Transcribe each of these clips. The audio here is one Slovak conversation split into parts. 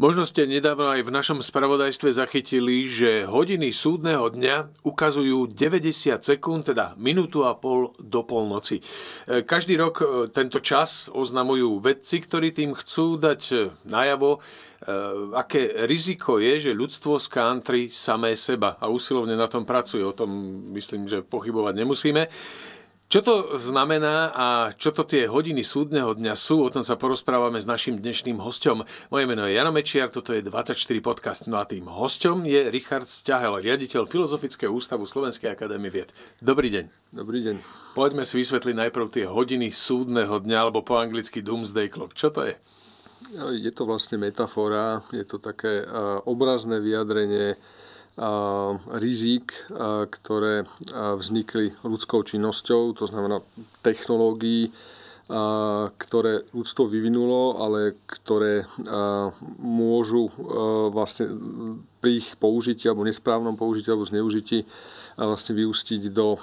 Možno ste nedávno aj v našom spravodajstve zachytili, že hodiny súdneho dňa ukazujú 90 sekúnd, teda minútu a pol do polnoci. E, každý rok e, tento čas oznamujú vedci, ktorí tým chcú dať e, najavo, aké riziko je, že ľudstvo skántri samé seba a usilovne na tom pracuje. O tom myslím, že pochybovať nemusíme. Čo to znamená a čo to tie hodiny súdneho dňa sú, o tom sa porozprávame s našim dnešným hostom. Moje meno je Jano Mečiar, toto je 24 podcast. No a tým hostom je Richard Sťahel, riaditeľ Filozofického ústavu Slovenskej akadémie vied. Dobrý deň. Dobrý deň. Poďme si vysvetliť najprv tie hodiny súdneho dňa, alebo po anglicky Doomsday Clock. Čo to je? No, je to vlastne metafora, je to také obrazné vyjadrenie rizík, ktoré vznikli ľudskou činnosťou, to znamená technológií, ktoré ľudstvo vyvinulo, ale ktoré môžu vlastne pri ich použití alebo nesprávnom použití alebo zneužití vlastne vyústiť do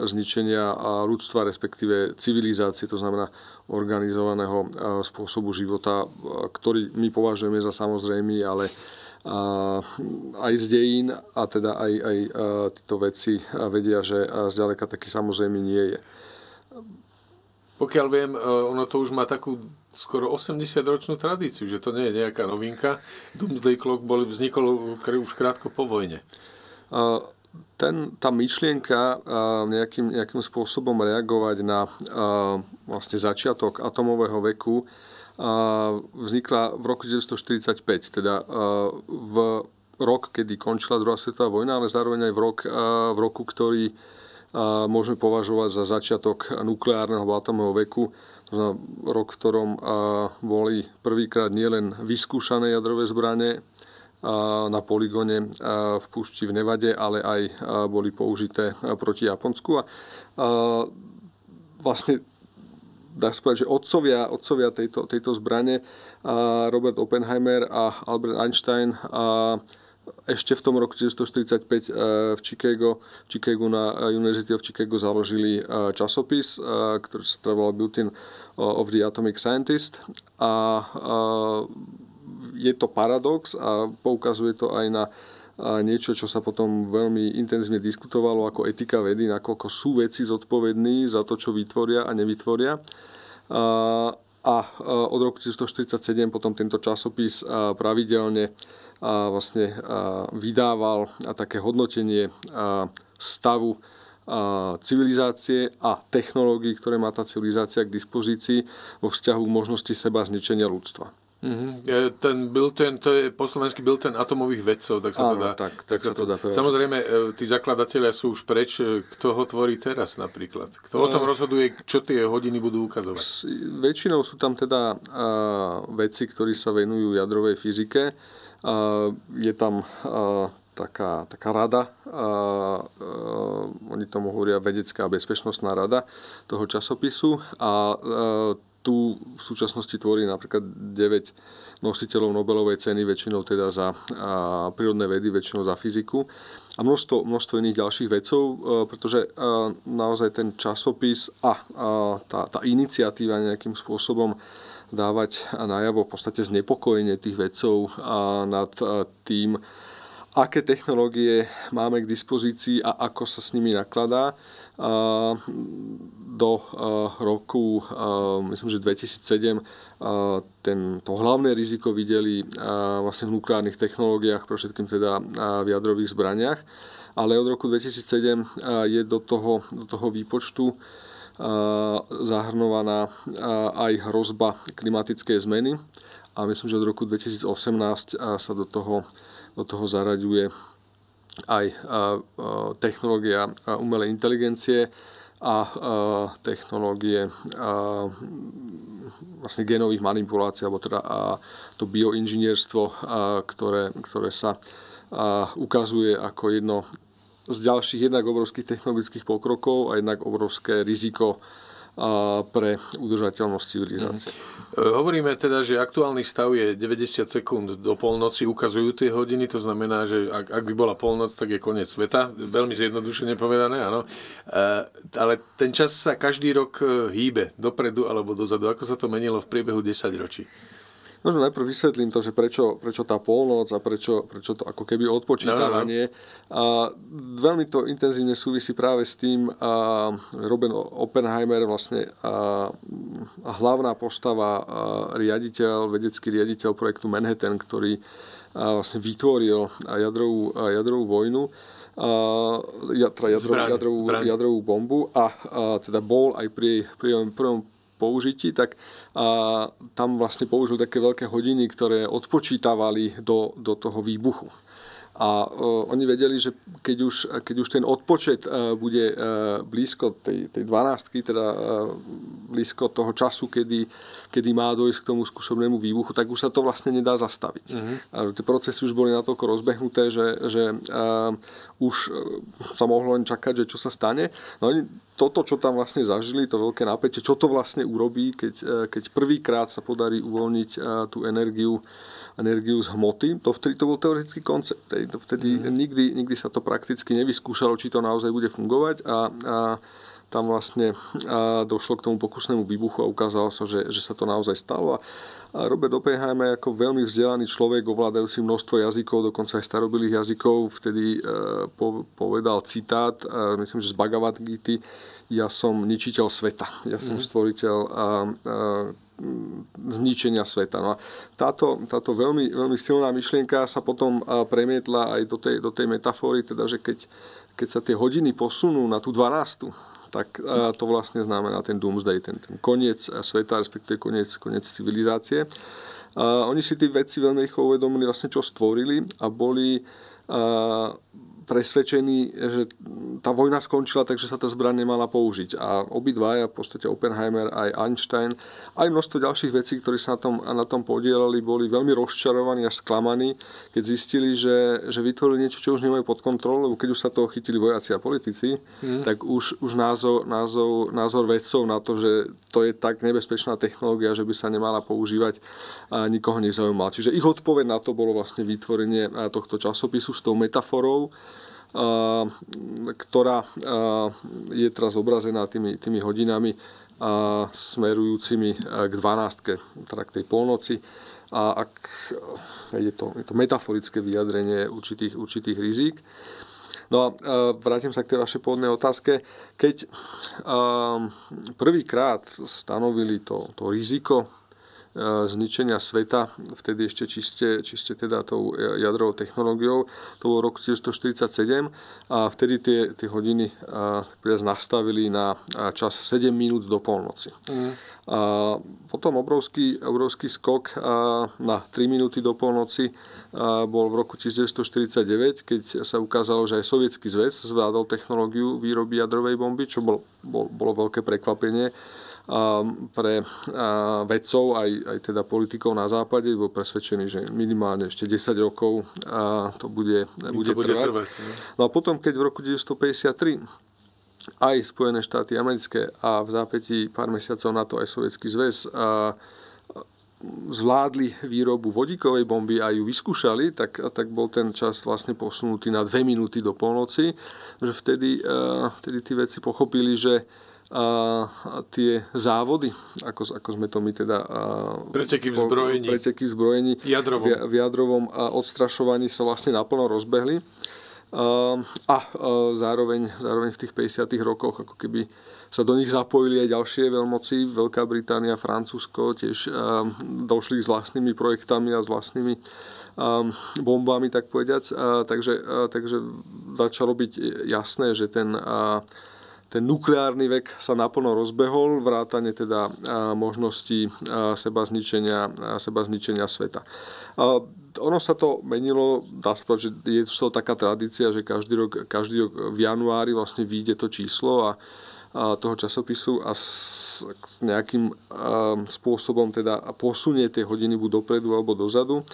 zničenia ľudstva, respektíve civilizácie, to znamená organizovaného spôsobu života, ktorý my považujeme za samozrejmý, ale a aj z dejín a teda aj, aj tieto veci vedia, že zďaleka taký samozrejme nie je. Pokiaľ viem, e, ono to už má takú skoro 80-ročnú tradíciu, že to nie je nejaká novinka. Doomsday Clock bol, vznikol už krátko po vojne. Ten, tá myšlienka nejakým, nejakým spôsobom reagovať na vlastne začiatok atomového veku vznikla v roku 1945, teda v rok, kedy končila druhá svetová vojna, ale zároveň aj v, rok, v roku, ktorý môžeme považovať za začiatok nukleárneho atomového veku. To znamená rok, v ktorom boli prvýkrát nielen vyskúšané jadrové zbranie na poligone v púšti v Nevade, ale aj boli použité proti Japonsku. A vlastne dá sa povedať, že otcovia, otcovia tejto, tejto zbrane, Robert Oppenheimer a Albert Einstein a ešte v tom roku 1945 e, v Chicago, na University of Chicago založili e, časopis, e, ktorý sa trval Bulletin of the Atomic Scientist. A je to paradox a poukazuje to aj na a niečo, čo sa potom veľmi intenzívne diskutovalo ako etika vedy, nakoľko sú veci zodpovední za to, čo vytvoria a nevytvoria. A, a od roku 1947 potom tento časopis pravidelne vlastne vydával také hodnotenie stavu civilizácie a technológií, ktoré má tá civilizácia k dispozícii vo vzťahu k možnosti seba zničenia ľudstva. Mm-hmm. Ten ten, to je po slovensky ten atomových vedcov, tak sa Áno, to dá. Tak, tak, tak sa to dá. Samozrejme, e, tí zakladatelia sú už preč. E, kto ho tvorí teraz napríklad? Kto no, o tom rozhoduje, čo tie hodiny budú ukazovať? S, väčšinou sú tam teda uh, vedci, ktorí sa venujú jadrovej fyzike. Uh, je tam uh, taká, taká rada, uh, uh, oni tomu hovoria vedecká bezpečnostná rada toho časopisu a uh, tu v súčasnosti tvorí napríklad 9 nositeľov Nobelovej ceny, väčšinou teda za prírodné vedy, väčšinou za fyziku. A množstvo, množstvo iných ďalších vedcov, a, e, pretože e, naozaj ten časopis a, tá, tá iniciatíva nejakým spôsobom dávať najavo v podstate znepokojenie tých vedcov nad a, tým, aké technológie máme k dispozícii a ako sa s nimi nakladá do roku, myslím, že 2007, ten, to hlavné riziko videli vlastne v nukleárnych technológiách, pro všetkým teda v jadrových zbraniach. Ale od roku 2007 je do toho, do toho výpočtu zahrnovaná aj hrozba klimatickej zmeny. A myslím, že od roku 2018 sa do toho, do toho zaraďuje aj technológia umelej inteligencie a technológie vlastne genových manipulácií, alebo teda to bioinžinierstvo, ktoré, ktoré sa ukazuje ako jedno z ďalších jednak obrovských technologických pokrokov a jednak obrovské riziko pre udržateľnosť civilizácie. Mm. Hovoríme teda, že aktuálny stav je 90 sekúnd do polnoci, ukazujú tie hodiny, to znamená, že ak, ak by bola polnoc, tak je koniec sveta, veľmi zjednodušene povedané, áno. E, ale ten čas sa každý rok e, hýbe dopredu alebo dozadu. Ako sa to menilo v priebehu 10 ročí? Možno najprv vysvetlím to, že prečo, prečo tá polnoc a prečo, prečo to ako keby odpočítavanie. No, no. A veľmi to intenzívne súvisí práve s tým, a Robin Oppenheimer vlastne a, a hlavná postava, a riaditeľ, vedecký riaditeľ projektu Manhattan, ktorý a vlastne vytvoril jadrovú, jadrovú vojnu, a, teda jadrovú, jadrovú, jadrovú bombu a, a teda bol aj pri, pri prvom použití, tak a, tam vlastne použil také veľké hodiny, ktoré odpočítavali do, do toho výbuchu. A uh, oni vedeli, že keď už, keď už ten odpočet uh, bude uh, blízko tej, tej 12, teda uh, blízko toho času, kedy, kedy má dojsť k tomu skúšobnému výbuchu, tak už sa to vlastne nedá zastaviť. Uh-huh. A tie procesy už boli natoľko rozbehnuté, že, že uh, už sa mohlo len čakať, že čo sa stane. No oni toto, čo tam vlastne zažili, to veľké napätie, čo to vlastne urobí, keď, keď prvýkrát sa podarí uvoľniť tú energiu energiu z hmoty, to vtedy to bol teoretický koncept. To vtedy mm. nikdy, nikdy sa to prakticky nevyskúšalo, či to naozaj bude fungovať a, a tam vlastne došlo k tomu pokusnému výbuchu a ukázalo sa, že, že sa to naozaj stalo. A, Robert Oppenheimer ako veľmi vzdelaný človek, ovládajúci množstvo jazykov, dokonca aj starobilých jazykov, vtedy e, po, povedal citát, e, myslím, že z Bhagavad Gita, ja som ničiteľ sveta, ja som mm. stvoriteľ a, a zničenia sveta. No a táto, táto veľmi, veľmi silná myšlienka sa potom premietla aj do tej, do tej metafory, teda, že keď, keď sa tie hodiny posunú na tú 12 tak to vlastne znamená ten doomsday, ten, ten koniec sveta, respektíve koniec, koniec civilizácie. A oni si tí vedci veľmi rýchlo uvedomili vlastne, čo stvorili a boli presvedčení, že tá vojna skončila, takže sa tá zbraň nemala použiť. A obidvaja, v podstate Oppenheimer aj Einstein, aj množstvo ďalších vecí, ktorí sa na tom, na tom podielali, boli veľmi rozčarovaní a sklamaní, keď zistili, že, že vytvorili niečo, čo už nemajú pod kontrolou, lebo keď už sa toho chytili vojaci a politici, mm. tak už, už názor, názor, názor vedcov na to, že to je tak nebezpečná technológia, že by sa nemala používať, a nikoho nezaujímal. Čiže ich odpoveď na to bolo vlastne vytvorenie tohto časopisu s tou metaforou, ktorá je teraz obrazená tými, tými hodinami smerujúcimi k 12. teda k tej polnoci. A ak je to, je to metaforické vyjadrenie určitých, určitých rizík. No a vrátim sa k tej vašej pôvodnej otázke. Keď prvýkrát stanovili to, to riziko E, zničenia sveta, vtedy ešte čiste, čiste teda tou jadrovou technológiou, to bol rok 1947 a vtedy tie, tie hodiny e, nastavili na čas 7 minút do polnoci. Mm. A potom obrovský, obrovský skok na 3 minúty do polnoci bol v roku 1949, keď sa ukázalo, že aj Sovietský zväz zvládol technológiu výroby jadrovej bomby, čo bol, bol, bolo veľké prekvapenie pre vedcov, aj, aj teda politikov na západe, bol presvedčený, že minimálne ešte 10 rokov to bude, bude, to bude trvať. trvať ne? No a potom, keď v roku 1953 aj Spojené štáty americké a v zápätí pár mesiacov na to aj Sovietský zväz a, zvládli výrobu vodíkovej bomby a ju vyskúšali, tak, tak bol ten čas vlastne posunutý na dve minúty do polnoci, že vtedy, vtedy tí vedci pochopili, že tie závody, ako, ako sme to my teda... preteky v zbrojení. Preteky v zbrojení. Jadrovom. V, v jadrovom odstrašovaní sa vlastne naplno rozbehli. A, a zároveň, zároveň v tých 50 rokoch ako keby sa do nich zapojili aj ďalšie veľmoci. Veľká Británia, Francúzsko tiež došli s vlastnými projektami a s vlastnými bombami, tak povediac. Takže, takže začalo byť jasné, že ten ten nukleárny vek sa naplno rozbehol, vrátane teda možnosti seba zničenia, seba zničenia sveta. ono sa to menilo, dá sa povedať, že je to taká tradícia, že každý rok, každý rok v januári vlastne vyjde to číslo a, toho časopisu a s, s nejakým spôsobom teda posunie tie hodiny buď dopredu alebo dozadu.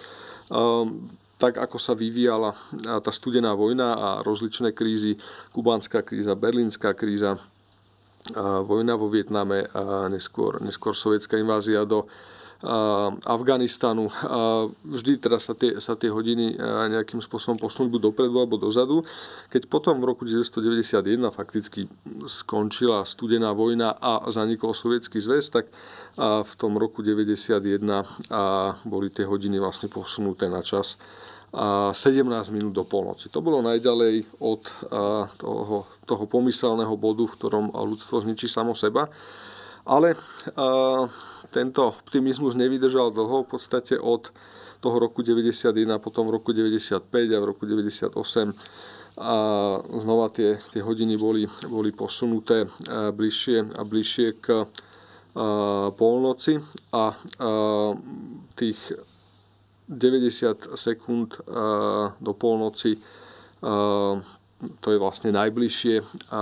Tak ako sa vyvíjala tá studená vojna a rozličné krízy, kubánska kríza, berlínska kríza, vojna vo Vietname a neskôr, neskôr sovietská invázia do, Afganistanu. Vždy teda sa tie, sa tie hodiny nejakým spôsobom posunú buď dopredu alebo dozadu. Keď potom v roku 1991 fakticky skončila studená vojna a zanikol sovietský zväz, tak v tom roku 1991 boli tie hodiny vlastne posunuté na čas 17 minút do polnoci. To bolo najďalej od toho, toho pomyselného bodu, v ktorom ľudstvo zničí samo seba. Ale tento optimizmus nevydržal dlho, v podstate od toho roku 91, potom v roku 95 a v roku 98 a znova tie, tie hodiny boli, boli posunuté e, bližšie a bližšie k e, polnoci. A, e, tých 90 sekúnd do polnoci to je vlastne najbližšie a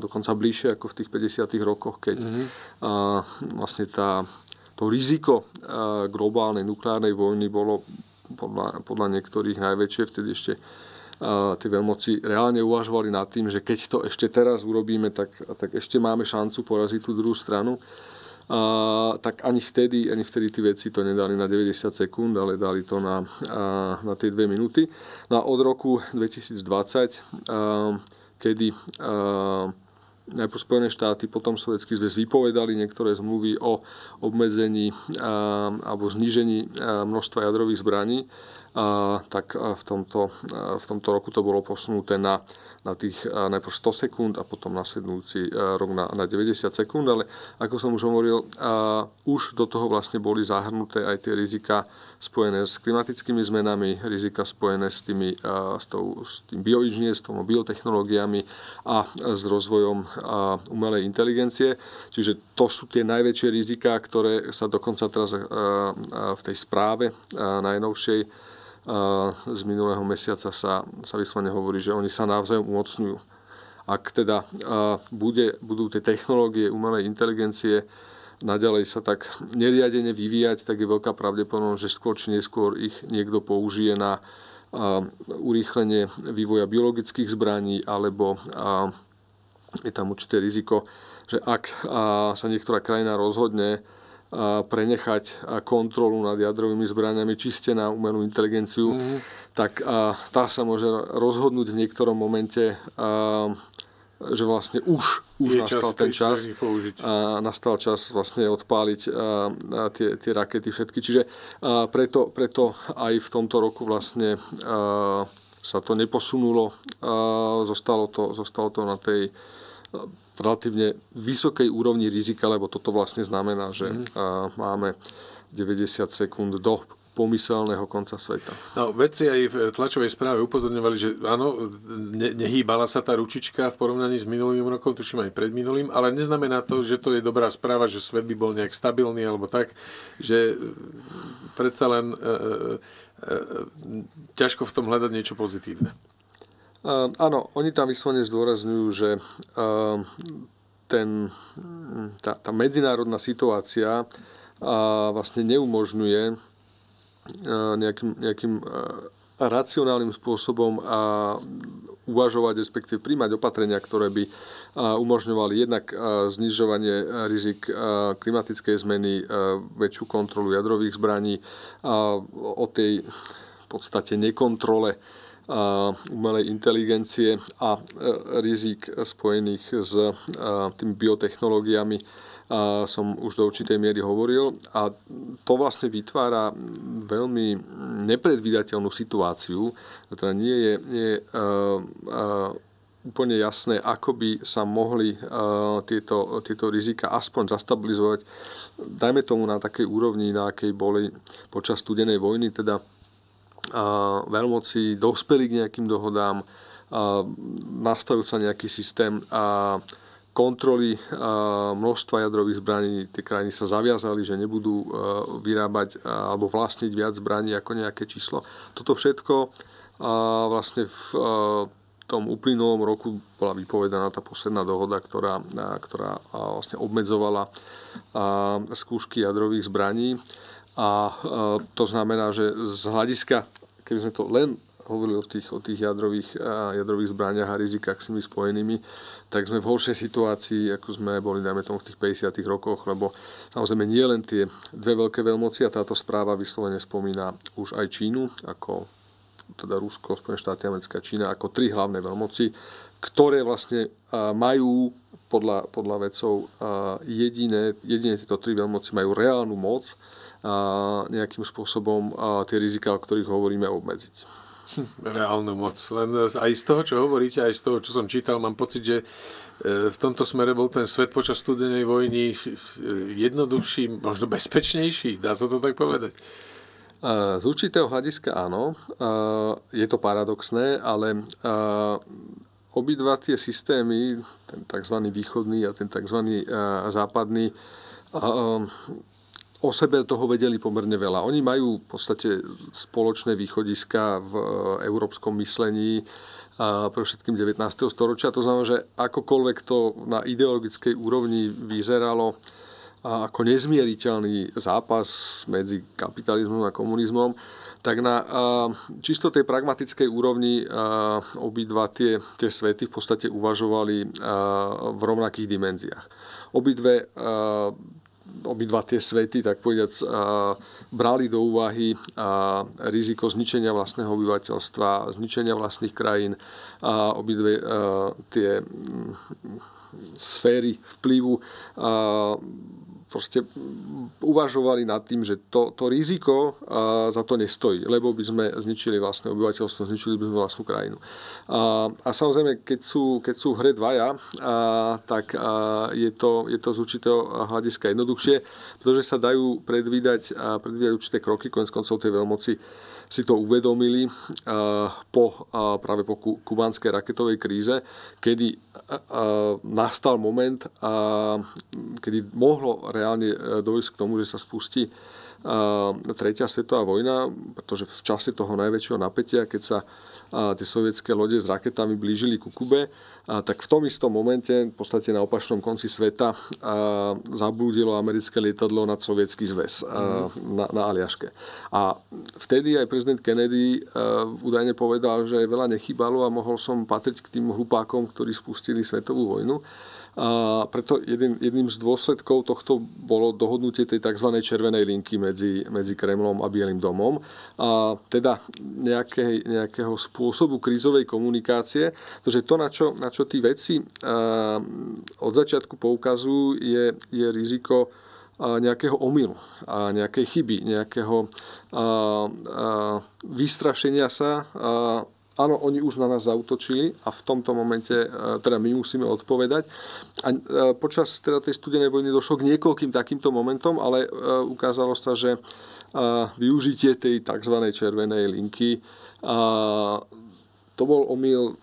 dokonca bližšie ako v tých 50. rokoch, keď mm-hmm. a, vlastne tá, to riziko a, globálnej nukleárnej vojny bolo podľa, podľa niektorých najväčšie, vtedy ešte a, tie veľmoci reálne uvažovali nad tým, že keď to ešte teraz urobíme, tak, tak ešte máme šancu poraziť tú druhú stranu a, tak ani vtedy, ani vtedy tí veci to nedali na 90 sekúnd, ale dali to na, a, na tie dve minúty. No a od roku 2020, a, kedy a, najprv Spojené štáty, potom Sovietský zväz vypovedali niektoré zmluvy o obmedzení a, alebo znížení množstva jadrových zbraní, tak v tomto, v tomto roku to bolo posunuté na, na tých najprv 100 sekúnd a potom nasledujúci rok na, na 90 sekúnd, ale ako som už hovoril, už do toho vlastne boli zahrnuté aj tie rizika spojené s klimatickými zmenami, rizika spojené s, tými, s, tou, s tým bioinžinierstvom, biotechnológiami a s rozvojom umelej inteligencie. Čiže to sú tie najväčšie rizika, ktoré sa dokonca teraz v tej správe najnovšej z minulého mesiaca sa, sa vyslovene hovorí, že oni sa navzájom umocňujú. Ak teda bude, budú tie technológie umelej inteligencie naďalej sa tak neriadene vyvíjať, tak je veľká pravdepodobnosť, že skôr či neskôr ich niekto použije na urýchlenie vývoja biologických zbraní alebo je tam určité riziko, že ak sa niektorá krajina rozhodne prenechať kontrolu nad jadrovými zbraniami čiste na umelú inteligenciu, mm-hmm. tak tá sa môže rozhodnúť v niektorom momente, že vlastne už, už nastal čas, ten čas a nastal čas vlastne odpáliť tie, tie rakety všetky. Čiže preto, preto aj v tomto roku vlastne sa to neposunulo, zostalo to, zostalo to na tej relatívne vysokej úrovni rizika, lebo toto vlastne znamená, že mm. máme 90 sekúnd do pomyselného konca sveta. No, vedci aj v tlačovej správe upozorňovali, že áno, ne, nehýbala sa tá ručička v porovnaní s minulým rokom, tuším aj pred minulým, ale neznamená to, že to je dobrá správa, že svet by bol nejak stabilný alebo tak, že predsa len e, e, e, ťažko v tom hľadať niečo pozitívne. Áno, oni tam vyslovene zdôrazňujú, že ten, tá, tá medzinárodná situácia vlastne neumožňuje nejakým, nejakým racionálnym spôsobom a uvažovať, respektíve príjmať opatrenia, ktoré by umožňovali jednak znižovanie rizik klimatickej zmeny, väčšiu kontrolu jadrových zbraní, o tej v podstate nekontrole umelej inteligencie a e, rizik spojených s e, tými biotechnológiami som už do určitej miery hovoril. A to vlastne vytvára veľmi nepredvídateľnú situáciu, ktorá nie je, nie je uh, úplne jasné, ako by sa mohli tieto, tieto rizika aspoň zastabilizovať, dajme tomu na takej úrovni, na akej boli počas studenej vojny, teda veľmoci dospeli k nejakým dohodám, nastavujú sa nejaký systém a kontroly množstva jadrových zbraní. Tie krajiny sa zaviazali, že nebudú vyrábať alebo vlastniť viac zbraní ako nejaké číslo. Toto všetko vlastne v tom uplynulom roku bola vypovedaná tá posledná dohoda, ktorá, ktorá vlastne obmedzovala skúšky jadrových zbraní. A to znamená, že z hľadiska, keby sme to len hovorili o tých, o tých jadrových, jadrových zbraniach a rizikách s nimi spojenými, tak sme v horšej situácii, ako sme boli, dajme tomu, v tých 50 rokoch, lebo samozrejme nie len tie dve veľké veľmoci a táto správa vyslovene spomína už aj Čínu, ako teda Rusko, Spojené štáty americká Čína, ako tri hlavné veľmoci, ktoré vlastne majú podľa, podľa vecov jediné, jediné tieto tri veľmoci majú reálnu moc nejakým spôsobom tie rizika, o ktorých hovoríme, obmedziť. reálnu moc. Len aj z toho, čo hovoríte, aj z toho, čo som čítal, mám pocit, že e, v tomto smere bol ten svet počas studenej vojny e, jednoduchší, možno bezpečnejší. Dá sa to tak povedať? Z určitého hľadiska áno. Je to paradoxné, ale obidva tie systémy, ten tzv. východný a ten tzv. západný, o sebe toho vedeli pomerne veľa. Oni majú v podstate spoločné východiska v e, európskom myslení pre všetkým 19. storočia. To znamená, že akokoľvek to na ideologickej úrovni vyzeralo ako nezmieriteľný zápas medzi kapitalizmom a komunizmom, tak na čisto tej pragmatickej úrovni obidva tie, tie svety v podstate uvažovali v rovnakých dimenziách. Obidve obidva tie svety, tak povedať, brali do úvahy riziko zničenia vlastného obyvateľstva, zničenia vlastných krajín obidve tie sféry vplyvu proste uvažovali nad tým, že to, to riziko a, za to nestojí, lebo by sme zničili vlastné obyvateľstvo, zničili by sme vlastnú krajinu. A, a samozrejme, keď sú, keď sú v hre dvaja, a, tak a, je, to, je to z určitého hľadiska jednoduchšie, pretože sa dajú predvídať, a predvídať určité kroky, konec koncov tej veľmoci si to uvedomili po, práve po kubánskej raketovej kríze, kedy nastal moment, kedy mohlo reálne e, dojsť k tomu, že sa spustí tretia svetová vojna, pretože v čase toho najväčšieho napätia, keď sa tie sovietské lode s raketami blížili ku Kube, tak v tom istom momente, v podstate na opačnom konci sveta, zablúdilo americké lietadlo nad sovietský zväz na, na Aliaške. A vtedy aj prezident Kennedy údajne povedal, že veľa nechybalo a mohol som patriť k tým hlupákom, ktorí spustili svetovú vojnu. A preto jedným, jedným z dôsledkov tohto bolo dohodnutie tej tzv. červenej linky medzi, medzi Kremlom a Bielým domom. A teda nejaké, nejakého spôsobu krízovej komunikácie, pretože to, na čo, na čo tí veci od začiatku poukazujú, je, je riziko nejakého omylu nejakej chyby, nejakého vystrašenia sa áno, oni už na nás zautočili a v tomto momente e, teda my musíme odpovedať. A e, počas teda tej studenej vojny došlo k niekoľkým takýmto momentom, ale e, ukázalo sa, že využitie tej tzv. červenej linky to bol omyl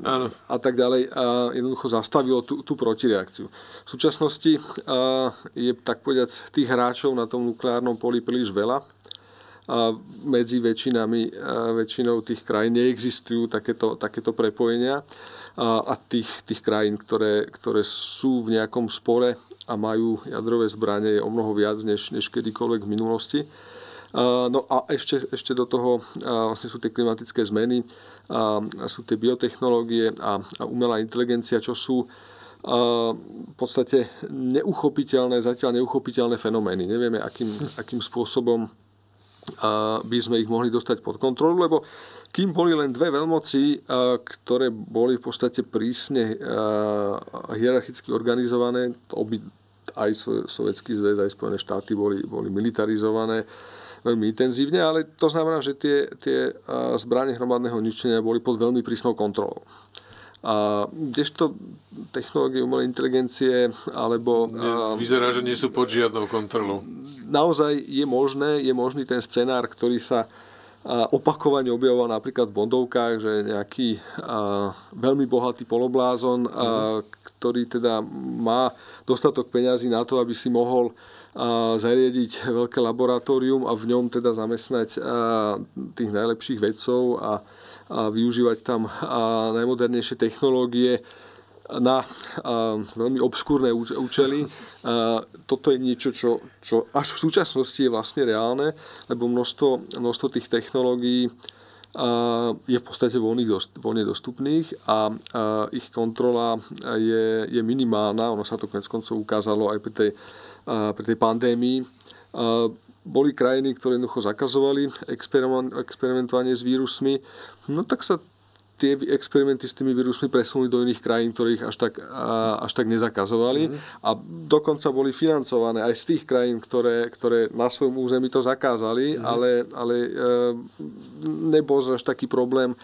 Áno. a tak ďalej a jednoducho zastavilo tú, tú protireakciu. V súčasnosti je tak povedať tých hráčov na tom nukleárnom poli príliš veľa medzi väčšinami, väčšinou tých krajín neexistujú takéto, takéto prepojenia a tých, tých krajín, ktoré, ktoré sú v nejakom spore a majú jadrové zbranie je o mnoho viac než, než kedykoľvek v minulosti. No a ešte, ešte do toho vlastne sú tie klimatické zmeny, sú tie biotechnológie a, a umelá inteligencia, čo sú v podstate neuchopiteľné, zatiaľ neuchopiteľné fenomény. Nevieme, akým, akým spôsobom by sme ich mohli dostať pod kontrolu, lebo kým boli len dve veľmoci, ktoré boli v podstate prísne hierarchicky organizované, obi, aj Sovietský zväz, aj Spojené štáty boli, boli militarizované veľmi intenzívne, ale to znamená, že tie, tie zbranie hromadného ničenia boli pod veľmi prísnou kontrolou. A kdežto technológie umelej inteligencie alebo... Vyzerá, že nie sú pod žiadnou kontrolou. Naozaj je možné, je možný ten scenár, ktorý sa opakovane objavoval napríklad v Bondovkách, že nejaký a, veľmi bohatý poloblázon, a, ktorý teda má dostatok peňazí na to, aby si mohol a, zariadiť veľké laboratórium a v ňom teda zamestnať tých najlepších vedcov a, a využívať tam najmodernejšie technológie na veľmi obskúrne účely. Toto je niečo, čo, čo až v súčasnosti je vlastne reálne, lebo množstvo, množstvo tých technológií je v podstate voľne dostupných a, ich kontrola je, je minimálna. Ono sa to konec koncov ukázalo aj pri tej, pri tej pandémii. A, boli krajiny, ktoré jednoducho zakazovali experimentovanie s vírusmi, no tak sa tie experimenty s tými vírusmi presunuli do iných krajín, ktorých až tak, až tak nezakazovali. Mm. A dokonca boli financované aj z tých krajín, ktoré, ktoré na svojom území to zakázali, mm. ale, ale e, nebol až taký problém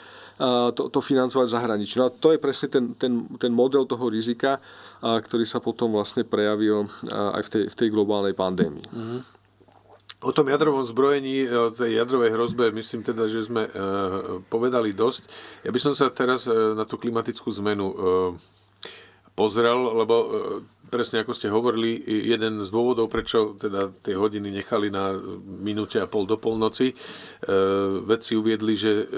to, to financovať v zahraničí. No a to je presne ten, ten, ten model toho rizika, ktorý sa potom vlastne prejavil aj v tej, v tej globálnej pandémii. Mm. O tom jadrovom zbrojení, o tej jadrovej hrozbe, myslím teda, že sme e, povedali dosť. Ja by som sa teraz e, na tú klimatickú zmenu e, pozrel, lebo presne ako ste hovorili, jeden z dôvodov, prečo teda tie hodiny nechali na minúte a pol do polnoci, vedci uviedli, že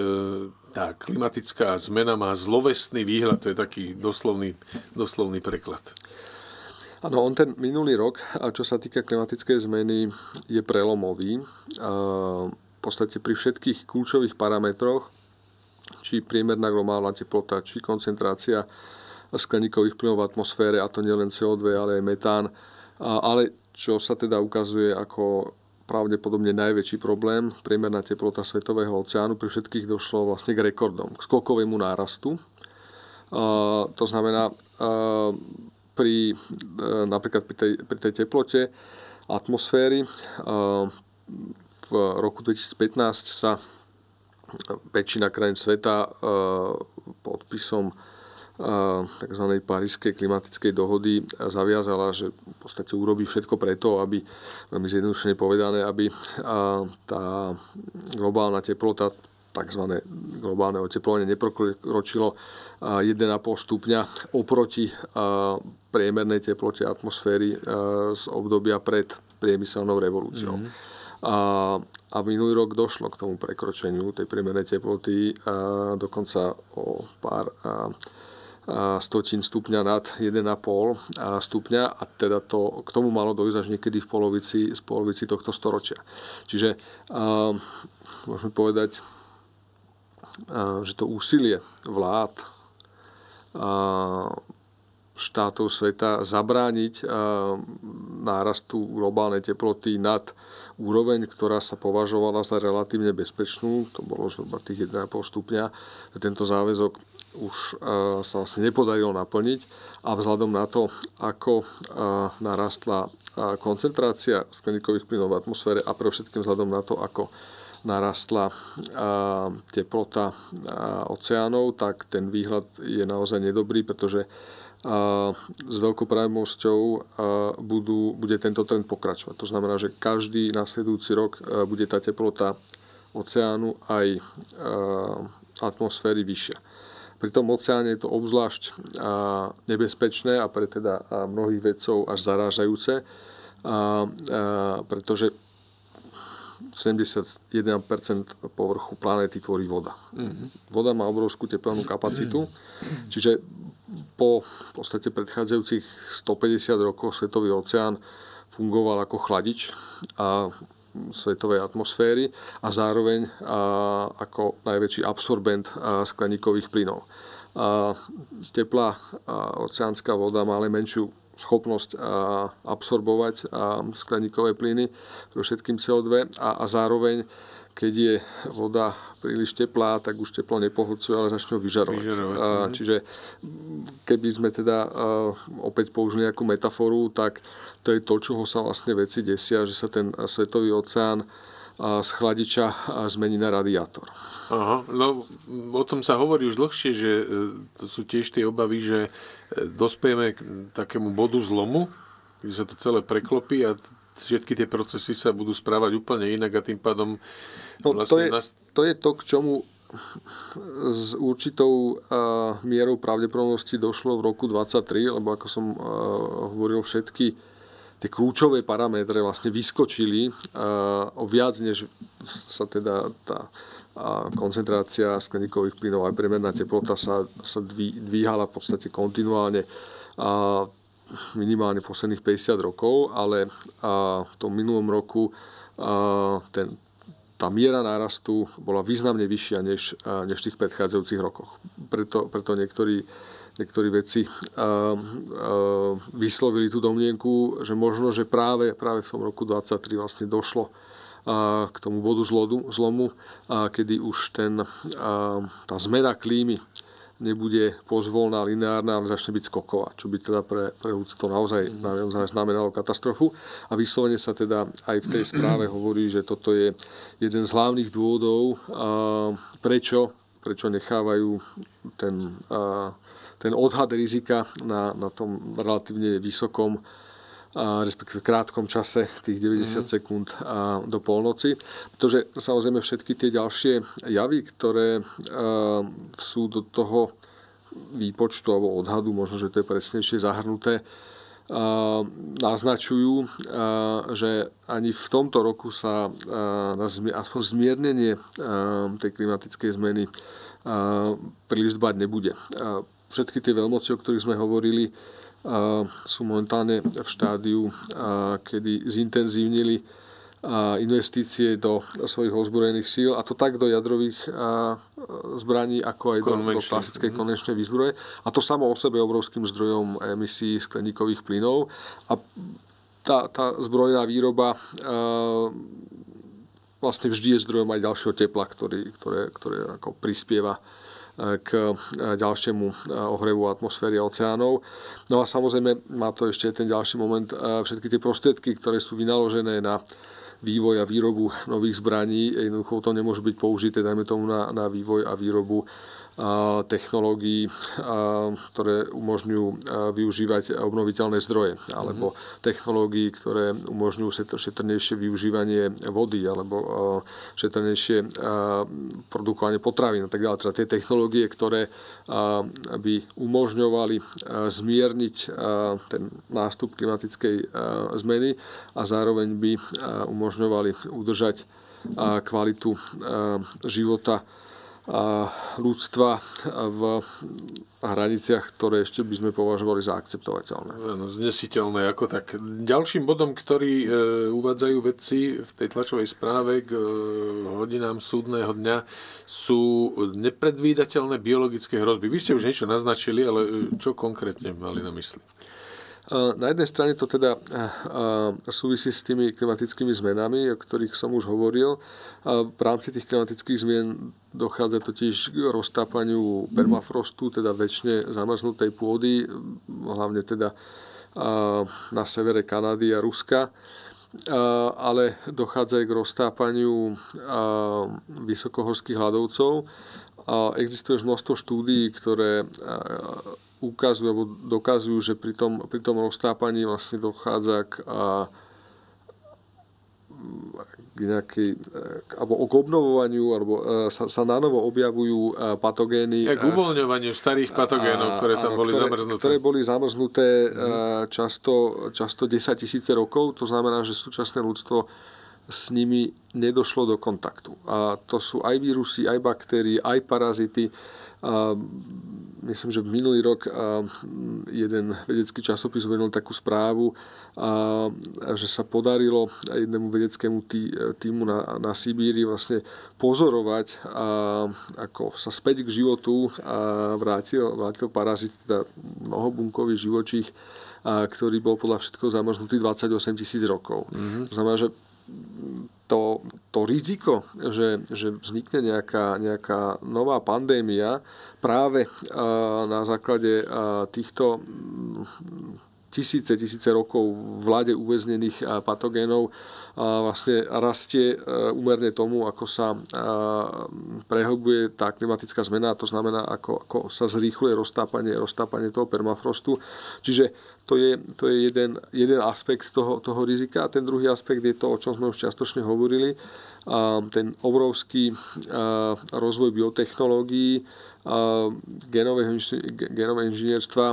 tá klimatická zmena má zlovestný výhľad, to je taký doslovný, doslovný preklad. Áno, on ten minulý rok, čo sa týka klimatickej zmeny, je prelomový. V podstate pri všetkých kľúčových parametroch, či priemerná globálna teplota, či koncentrácia skleníkových plynov v atmosfére, a to nielen CO2, ale aj metán, ale čo sa teda ukazuje ako pravdepodobne najväčší problém, priemerná teplota Svetového oceánu, pri všetkých došlo vlastne k rekordom, k skokovému nárastu. To znamená, pri, e, napríklad pri tej, pri tej teplote atmosféry e, v roku 2015 sa väčšina krajín sveta e, podpisom tzv. Parískej klimatickej dohody zaviazala, že v podstate urobí všetko preto, aby, veľmi zjednodušene povedané, aby tá globálna teplota tzv. globálne oteplovanie neprokročilo 1,5 stupňa oproti priemernej teplote atmosféry z obdobia pred priemyselnou revolúciou. Mm-hmm. A, a minulý rok došlo k tomu prekročeniu tej priemernej teploty a dokonca o pár a, a stotín stupňa nad 1,5 stupňa a teda to, k tomu malo dojsť až niekedy v polovici, z polovici tohto storočia. Čiže a, môžeme povedať, že to úsilie vlád štátov sveta zabrániť nárastu globálnej teploty nad úroveň, ktorá sa považovala za relatívne bezpečnú, to bolo zhruba tých 1,5 stupňa, tento záväzok už sa vlastne nepodarilo naplniť. A vzhľadom na to, ako narastla koncentrácia skleníkových plynov v atmosfére a pre všetkým vzhľadom na to, ako narastla teplota oceánov, tak ten výhľad je naozaj nedobrý, pretože s veľkou budú, bude tento trend pokračovať. To znamená, že každý nasledujúci rok bude tá teplota oceánu aj atmosféry vyššia. Pri tom oceáne je to obzvlášť nebezpečné a pre teda mnohých vedcov až zarážajúce, pretože 71% povrchu planéty tvorí voda. Mm-hmm. Voda má obrovskú tepelnú kapacitu, čiže po v podstate predchádzajúcich 150 rokov Svetový oceán fungoval ako chladič a svetovej atmosféry a zároveň a, ako najväčší absorbent a, skleníkových plynov. A, teplá a, oceánska voda má ale menšiu schopnosť absorbovať skleníkové plyny, všetkým CO2 a, a zároveň keď je voda príliš teplá, tak už teplo nepohodcuje, ale začne vyžarovať. vyžarovať a, mhm. čiže keby sme teda a, opäť použili nejakú metaforu, tak to je to, čoho sa vlastne veci desia, že sa ten svetový oceán z chladiča zmení na radiátor. Aha, no o tom sa hovorí už dlhšie, že e, to sú tiež tie obavy, že e, dospejeme k takému bodu zlomu, kde sa to celé preklopí a všetky tie procesy sa budú správať úplne inak a tým pádom no, vlastne to, je, nás... to je to, k čomu s určitou uh, mierou pravdepodobnosti došlo v roku 23, lebo ako som uh, hovoril, všetky tie kľúčové parametre vlastne vyskočili uh, o viac, než sa teda tá uh, koncentrácia skleníkových plynov aj premerná teplota sa, sa dvíhala v podstate kontinuálne. Uh, minimálne posledných 50 rokov, ale uh, v tom minulom roku uh, ten, tá miera nárastu bola významne vyššia než, než v tých predchádzajúcich rokoch. Preto, preto niektorí, niektorí veci uh, uh, vyslovili tú domnienku, že možno, že práve, práve v tom roku 2023 vlastne došlo uh, k tomu bodu zlodu, zlomu, uh, kedy už ten, uh, tá zmena klímy nebude pozvolná, lineárna, ale začne byť skoková, čo by teda pre, pre ľudstvo naozaj, naozaj znamenalo katastrofu. A vyslovene sa teda aj v tej správe hovorí, že toto je jeden z hlavných dôvodov, prečo, prečo nechávajú ten, ten odhad rizika na, na tom relatívne vysokom respektíve krátkom čase, tých 90 mm. sekúnd do polnoci. Pretože samozrejme všetky tie ďalšie javy, ktoré a, sú do toho výpočtu alebo odhadu, možno, že to je presnejšie zahrnuté, a, naznačujú, a, že ani v tomto roku sa na aspoň zmiernenie tej klimatickej zmeny príliš dbať nebude. Všetky tie veľmoci, o ktorých sme hovorili, sú momentálne v štádiu, kedy zintenzívnili investície do svojich ozbrojených síl a to tak do jadrových zbraní, ako aj do, do klasickej mhm. konvenčnej výzbroje. A to samo o sebe je obrovským zdrojom emisí skleníkových plynov. A tá, tá zbrojná výroba vlastne vždy je zdrojom aj ďalšieho tepla, ktorý, ktoré, ktoré ako prispieva k e, ďalšiemu e, ohrevu atmosféry a oceánov. No a samozrejme má to ešte ten ďalší moment, e, všetky tie prostriedky, ktoré sú vynaložené na vývoj a výrobu nových zbraní, jednoducho to nemôže byť použité, dajme tomu, na, na vývoj a výrobu technológií, ktoré umožňujú využívať obnoviteľné zdroje, alebo mhm. technológií, ktoré umožňujú šetrnejšie využívanie vody, alebo šetrnejšie produkovanie potravín a tak ďalej. Teda tie technológie, ktoré by umožňovali zmierniť ten nástup klimatickej zmeny a zároveň by umožňovali udržať kvalitu života ľudstva v hraniciach, ktoré ešte by sme považovali za akceptovateľné. No, znesiteľné ako tak. Ďalším bodom, ktorý e, uvádzajú vedci v tej tlačovej správe k e, hodinám súdneho dňa sú nepredvídateľné biologické hrozby. Vy ste už niečo naznačili, ale e, čo konkrétne mali na mysli? Na jednej strane to teda súvisí s tými klimatickými zmenami, o ktorých som už hovoril. V rámci tých klimatických zmien dochádza totiž k roztápaniu permafrostu, teda väčšine zamrznutej pôdy, hlavne teda na severe Kanady a Ruska ale dochádza aj k roztápaniu vysokohorských hľadovcov. Existuje množstvo štúdií, ktoré ukazujú alebo dokazujú, že pri tom, pri tom roztápaní vlastne dochádza k, k nejakej, k, alebo k obnovovaniu, alebo e, sa, sa na novo objavujú e, patogény. k uvoľňovaniu starých patogénov, ktoré tam áno, boli ktoré, zamrznuté. Ktoré boli zamrznuté mm. často, často 10 tisíce rokov, to znamená, že súčasné ľudstvo s nimi nedošlo do kontaktu. A to sú aj vírusy, aj baktérie, aj parazity. A myslím, že minulý rok jeden vedecký časopis uvedol takú správu, že sa podarilo jednému vedeckému tý, týmu na, na Sibíri vlastne pozorovať, ako sa späť k životu a vrátil, vrátil parazit, teda mnohobunkový živočích, ktorý bol podľa všetkého zamrznutý 28 tisíc rokov. Mm-hmm. To znamená, že to, to riziko, že, že vznikne nejaká, nejaká nová pandémia práve na základe týchto tisíce, tisíce rokov v vlade uväznených patogénov vlastne rastie úmerne tomu, ako sa prehlbuje tá klimatická zmena, to znamená, ako, ako sa zrýchluje roztápanie, roztápanie toho permafrostu. Čiže to je, to je jeden, jeden aspekt toho, toho rizika. A ten druhý aspekt je to, o čom sme už čiastočne hovorili, ten obrovský rozvoj biotechnológií, genového, genového inžinierstva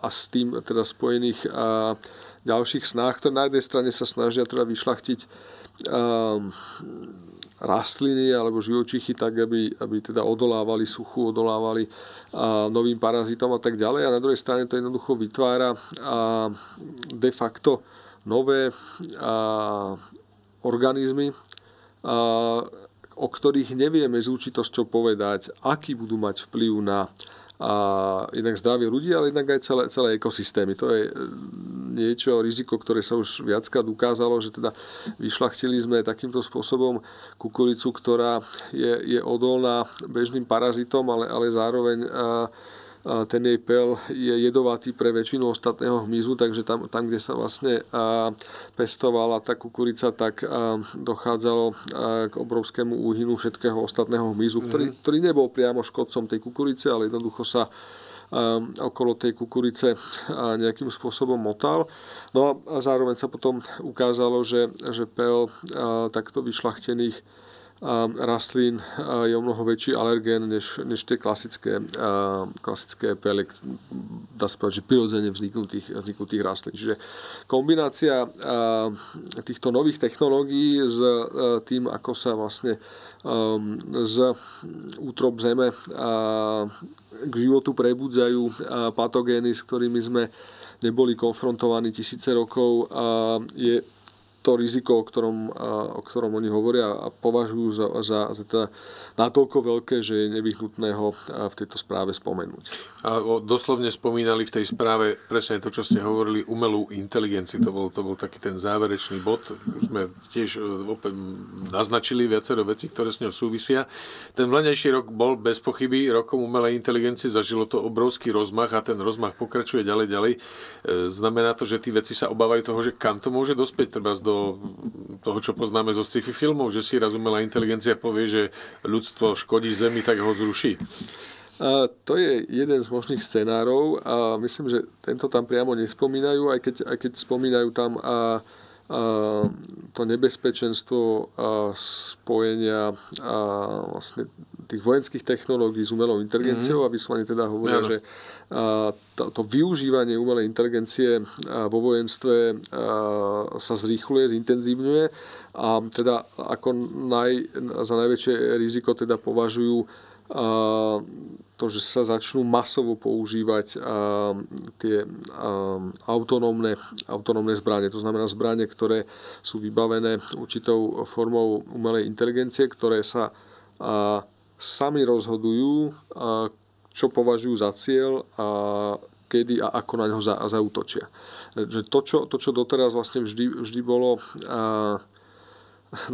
a, s tým teda spojených ďalších snách, ktoré na jednej strane sa snažia teda vyšlachtiť rastliny alebo živočichy tak, aby, aby teda odolávali suchu, odolávali a, novým parazitom a tak ďalej. A na druhej strane to jednoducho vytvára a, de facto nové a, organizmy, o ktorých nevieme s určitosťou povedať, aký budú mať vplyv na a inak zdravie ľudí, ale inak aj celé, celé ekosystémy. To je e, niečo, riziko, ktoré sa už viackrát ukázalo, že teda vyšlachtili sme takýmto spôsobom kukuricu, ktorá je, je odolná bežným parazitom, ale, ale zároveň a, ten jej pel je jedovatý pre väčšinu ostatného hmyzu, takže tam, tam kde sa vlastne pestovala tá kukurica, tak dochádzalo k obrovskému úhynu všetkého ostatného hmyzu, ktorý, mhm. ktorý nebol priamo škodcom tej kukurice, ale jednoducho sa okolo tej kukurice nejakým spôsobom motal. No a zároveň sa potom ukázalo, že, že pel takto vyšlachtených rastlín je o mnoho väčší alergén než, než tie klasické, klasické pele, dá sa povedať, že prirodzene vzniknutých, vzniknutých rastlín. Čiže kombinácia týchto nových technológií s tým, ako sa vlastne z útrop zeme k životu prebudzajú patogény, s ktorými sme neboli konfrontovaní tisíce rokov, je to riziko, o ktorom, o ktorom oni hovoria a považujú za, za, za teda natoľko veľké, že je nevyhnutné ho v tejto správe spomenúť. A doslovne spomínali v tej správe presne to, čo ste hovorili, umelú inteligenciu. To bol, to bol taký ten záverečný bod. Už sme tiež e, opäť naznačili viacero vecí, ktoré s ňou súvisia. Ten vlenejší rok bol bez pochyby rokom umelej inteligencie. Zažilo to obrovský rozmach a ten rozmach pokračuje ďalej, ďalej. E, znamená to, že tí veci sa obávajú toho, že kam to môže dospieť, treba do toho, čo poznáme zo sci-fi filmov, že si raz umelá inteligencia povie, že ľudstvo škodí Zemi, tak ho zruší? A to je jeden z možných scenárov a myslím, že tento tam priamo nespomínajú, aj keď, aj keď spomínajú tam a, a to nebezpečenstvo a spojenia a vlastne tých vojenských technológií s umelou inteligenciou, mm-hmm. aby vyslovene teda hovoria, že a to, to využívanie umelej inteligencie vo vojenstve sa zrýchluje, zintenzívňuje a teda ako naj, za najväčšie riziko teda považujú to, že sa začnú masovo používať tie autonómne, autonómne zbranie. To znamená zbranie, ktoré sú vybavené určitou formou umelej inteligencie, ktoré sa sami rozhodujú, čo považujú za cieľ a kedy a ako na ňo za, zautočia. Že to, čo, to, čo doteraz vlastne vždy, vždy bolo a,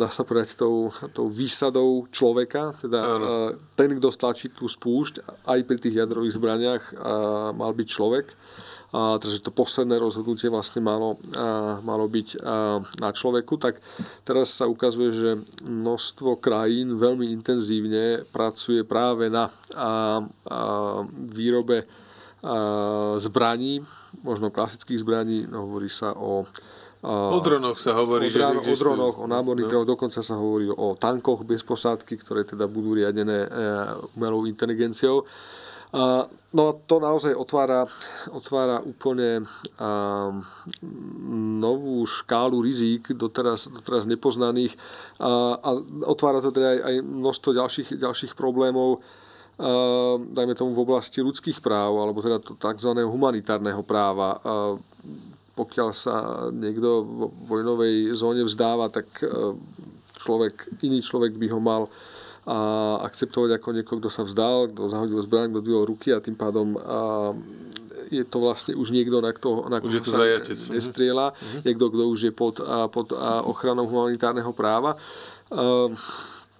dá sa povedať, tou, tou výsadou človeka, teda a, ten, kto stlačí tú spúšť, aj pri tých jadrových zbraniach a, mal byť človek. A, takže to posledné rozhodnutie vlastne malo, a, malo byť a, na človeku, tak teraz sa ukazuje, že množstvo krajín veľmi intenzívne pracuje práve na a, a, výrobe a, zbraní, možno klasických zbraní, no, hovorí sa o O dronoch sa hovorí, o, drán, že o dronoch, o námorných no. dronoch, dokonca sa hovorí o tankoch bez posádky, ktoré teda budú riadené e, umelou inteligenciou. No to naozaj otvára, otvára úplne a, novú škálu rizík, doteraz, doteraz nepoznaných a, a otvára to teda aj, aj množstvo ďalších, ďalších problémov, a, dajme tomu v oblasti ľudských práv, alebo teda tzv. humanitárneho práva. A, pokiaľ sa niekto v vojnovej zóne vzdáva, tak človek, iný človek by ho mal a akceptovať ako niekoho, kto sa vzdal, kto zahodil zbraň, kto dvihol ruky a tým pádom a je to vlastne už niekto, na kto, na už sa zajatec. nestrieľa, uh-huh. niekto, kto už je pod, a, pod a ochranou humanitárneho práva. A,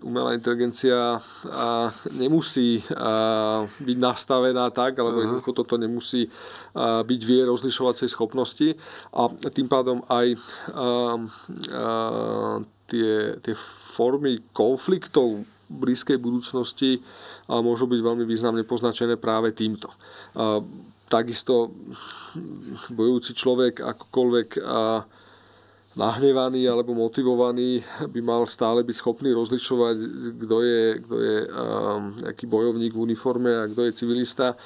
umelá inteligencia a, nemusí a, byť nastavená tak, alebo uh-huh. jednoducho toto nemusí a, byť vie rozlišovacej schopnosti a tým pádom aj a, a, tie, tie formy konfliktov v blízkej budúcnosti môžu byť veľmi významne poznačené práve týmto. Takisto bojujúci človek akokoľvek nahnevaný alebo motivovaný by mal stále byť schopný rozlišovať, kto je, kto je nejaký bojovník v uniforme a kto je civilista.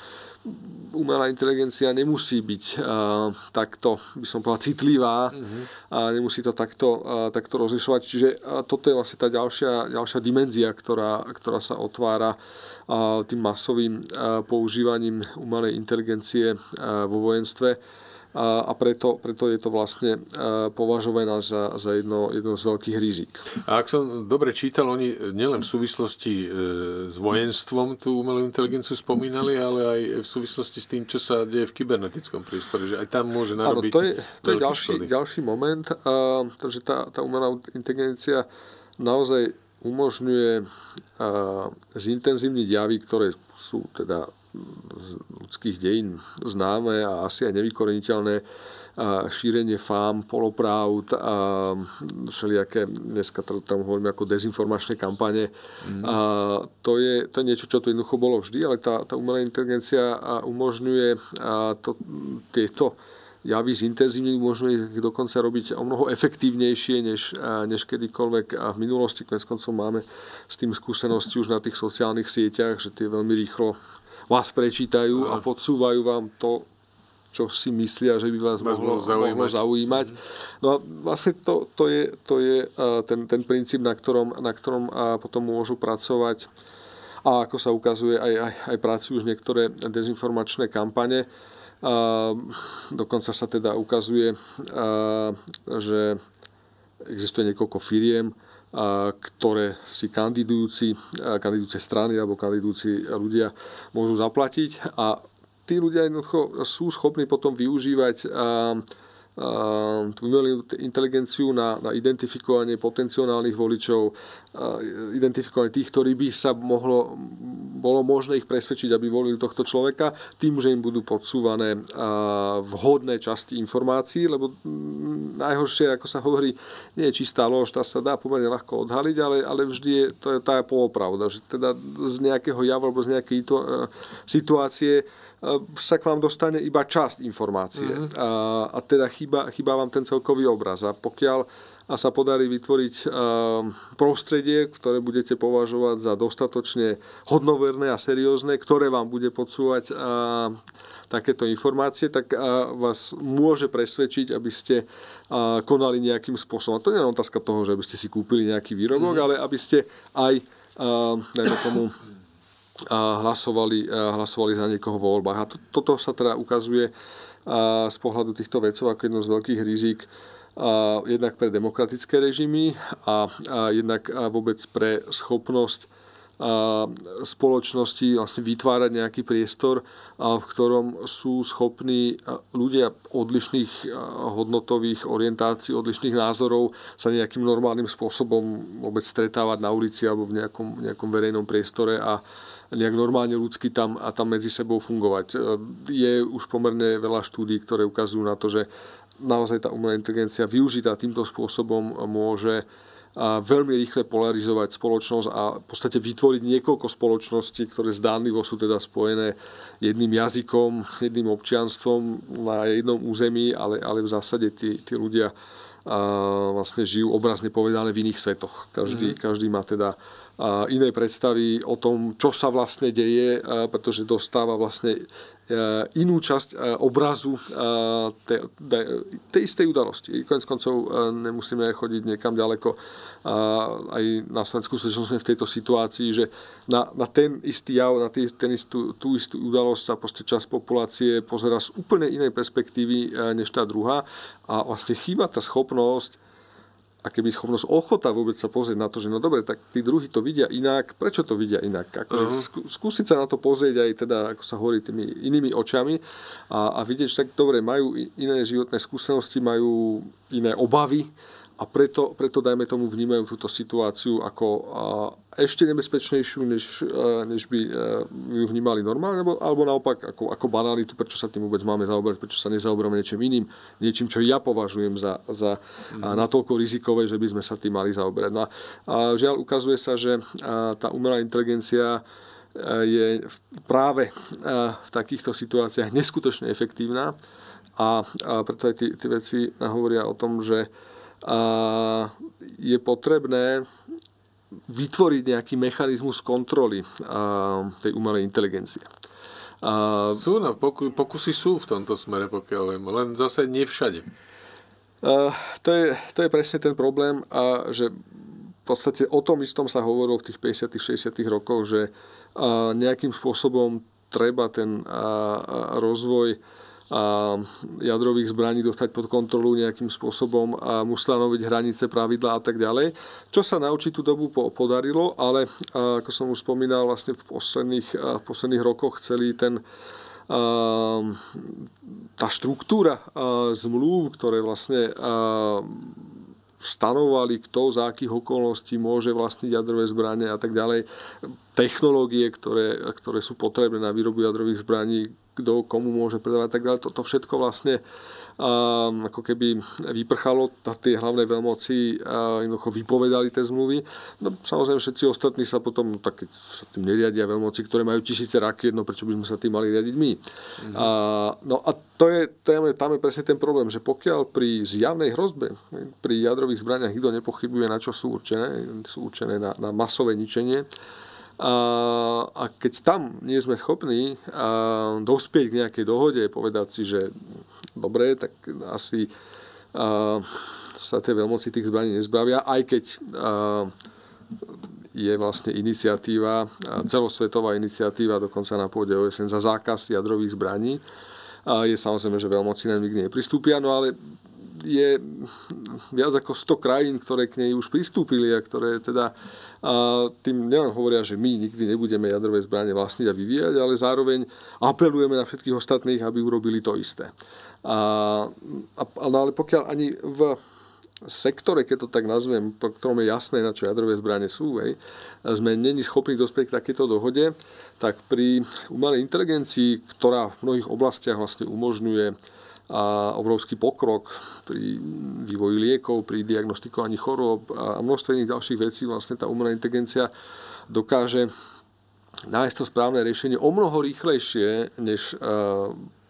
Umelá inteligencia nemusí byť uh, takto, by som povedal, citlivá mm-hmm. a nemusí to takto, uh, takto rozlišovať. Čiže uh, toto je vlastne tá ďalšia, ďalšia dimenzia, ktorá, ktorá sa otvára uh, tým masovým uh, používaním umelej inteligencie uh, vo vojenstve a, a preto, preto je to vlastne e, považované za, za jedno, jedno z veľkých rizik. A ak som dobre čítal, oni nielen v súvislosti e, s vojenstvom tú umelú inteligenciu spomínali, ale aj v súvislosti s tým, čo sa deje v kybernetickom priestore, že aj tam môže narobiť Áno, to je, to je ďalší, ďalší moment, a, takže tá, tá umelá inteligencia naozaj umožňuje a, zintenzívniť javy, ktoré sú teda z ľudských dejín známe a asi aj nevykoreniteľné šírenie fám, polopravd a všelijaké, dneska tam hovoríme ako dezinformačné kampane. Mm. A to, je, to je niečo, čo to jednoducho bolo vždy, ale tá, tá umelá inteligencia umožňuje to, tieto javy zintenzívne, umožňuje ich dokonca robiť o mnoho efektívnejšie, než, než kedykoľvek a v minulosti. Konec koncov máme s tým skúsenosti už na tých sociálnych sieťach, že tie veľmi rýchlo vás prečítajú a podsúvajú vám to, čo si myslia, že by vás, mohlo, zaujímať. mohlo zaujímať. No a vlastne to, to je, to je ten, ten princíp, na ktorom, na ktorom potom môžu pracovať a ako sa ukazuje, aj, aj, aj pracujú už niektoré dezinformačné kampane. A dokonca sa teda ukazuje, a, že existuje niekoľko firiem, ktoré si kandidujúci, kandidujúce strany alebo kandidujúci ľudia môžu zaplatiť. A tí ľudia jednoducho sú schopní potom využívať tú umelú inteligenciu na, na identifikovanie potenciálnych voličov, identifikovanie tých, ktorí by sa mohlo, bolo možné ich presvedčiť, aby volili tohto človeka, tým, že im budú podsúvané vhodné časti informácií, lebo najhoršie, ako sa hovorí, nie je čistá lož, tá sa dá pomerne ľahko odhaliť, ale, ale vždy je to je tá polopravda, že teda z nejakého javu alebo z nejakej situácie sa k vám dostane iba časť informácie. Mm-hmm. A, a teda chýba, chýba vám ten celkový obraz. A pokiaľ a sa podarí vytvoriť prostredie, ktoré budete považovať za dostatočne hodnoverné a seriózne, ktoré vám bude podsúvať takéto informácie, tak vás môže presvedčiť, aby ste konali nejakým spôsobom. A to nie je otázka toho, že aby ste si kúpili nejaký výrobok, mm. ale aby ste aj, dajme tomu, hlasovali, hlasovali za niekoho vo voľbách. A to, toto sa teda ukazuje z pohľadu týchto vecov ako jedno z veľkých rizik jednak pre demokratické režimy a, jednak vôbec pre schopnosť spoločnosti vlastne vytvárať nejaký priestor, v ktorom sú schopní ľudia odlišných hodnotových orientácií, odlišných názorov sa nejakým normálnym spôsobom vôbec stretávať na ulici alebo v nejakom, nejakom verejnom priestore a, nejak normálne ľudsky tam a tam medzi sebou fungovať. E, je už pomerne veľa štúdí, ktoré ukazujú na to, že naozaj tá umelá inteligencia využitá týmto spôsobom môže a veľmi rýchle polarizovať spoločnosť a v podstate vytvoriť niekoľko spoločností, ktoré zdánlivo sú teda spojené jedným jazykom, jedným občianstvom na jednom území, ale, ale v zásade tí, tí ľudia a vlastne žijú obrazne povedané v iných svetoch. Každý, mm-hmm. každý má teda iné predstavy o tom, čo sa vlastne deje, pretože dostáva vlastne e, inú časť e, obrazu tej, tej istej udalosti. Konec koncov e, nemusíme chodiť niekam ďaleko. Aj na Slovensku sme v tejto situácii, že na, na ten istý jav, na tý, ten istú, tú istú udalosť sa proste časť populácie pozera z úplne inej perspektívy než tá druhá a vlastne chýba tá schopnosť a keby schopnosť ochota vôbec sa pozrieť na to, že no dobre, tak tí druhí to vidia inak, prečo to vidia inak? Akože uh-huh. skúsiť sa na to pozrieť aj teda, ako sa hovorí, tými inými očami a, a vidieť, že tak dobre, majú iné životné skúsenosti, majú iné obavy a preto, preto, dajme tomu, vnímajú túto situáciu ako ešte nebezpečnejšiu, než, než by ju vnímali normálne, alebo, alebo naopak ako, ako banalitu, prečo sa tým vôbec máme zaoberať, prečo sa nezaoberáme niečím iným, niečím, čo ja považujem za, za mm. natoľko rizikové, že by sme sa tým mali zaoberať. No a žiaľ, ukazuje sa, že tá umelá inteligencia je práve v takýchto situáciách neskutočne efektívna a, a preto aj tie veci hovoria o tom, že a je potrebné vytvoriť nejaký mechanizmus kontroly tej umelej inteligencie. A, sú, no, poku, pokusy sú v tomto smere, pokiaľ viem, len zase nie všade. A, to, je, to je presne ten problém, a že v podstate o tom istom sa hovorilo v tých 50 60 rokoch, že a, nejakým spôsobom treba ten a rozvoj a jadrových zbraní dostať pod kontrolu nejakým spôsobom a stanoviť hranice, pravidlá a tak ďalej. Čo sa na určitú dobu podarilo, ale ako som už spomínal, vlastne v posledných, v posledných rokoch celý ten tá štruktúra zmluv, ktoré vlastne stanovali, kto za akých okolností môže vlastniť jadrové zbranie a tak ďalej. Technológie, ktoré, ktoré sú potrebné na výrobu jadrových zbraní, kto komu môže predávať tak ďalej. Toto všetko vlastne um, ako keby vyprchalo, tie hlavné veľmoci uh, jednoducho vypovedali tie zmluvy. No samozrejme všetci ostatní sa potom, tak keď sa tým neriadia veľmoci, ktoré majú tisíce rakiet, no prečo by sme sa tým mali riadiť my? Mm-hmm. A, no a to je, to je, tam je presne ten problém, že pokiaľ pri zjavnej hrozbe, pri jadrových zbraniach nikto nepochybuje, na čo sú určené, sú určené na, na masové ničenie, a, a keď tam nie sme schopní a, dospieť k nejakej dohode, povedať si, že dobre, tak asi a, sa tie veľmoci tých zbraní nezbavia, aj keď a, je vlastne iniciatíva, celosvetová iniciatíva, dokonca na pôde OSN za zákaz jadrových zbraní. A je samozrejme, že veľmoci nám nikdy nepristúpia, no ale je viac ako 100 krajín, ktoré k nej už pristúpili a ktoré teda a tým nielen hovoria, že my nikdy nebudeme jadrové zbranie vlastniť a vyvíjať, ale zároveň apelujeme na všetkých ostatných, aby urobili to isté. A, a, ale pokiaľ ani v sektore, keď to tak nazvem, po ktorom je jasné, na čo jadrové zbranie sú, hej, sme není schopní dospieť k takéto dohode, tak pri umelej inteligencii, ktorá v mnohých oblastiach vlastne umožňuje a obrovský pokrok pri vývoji liekov, pri diagnostikovaní chorób a množstve iných ďalších vecí. Vlastne tá umelá inteligencia dokáže nájsť to správne riešenie o mnoho rýchlejšie, než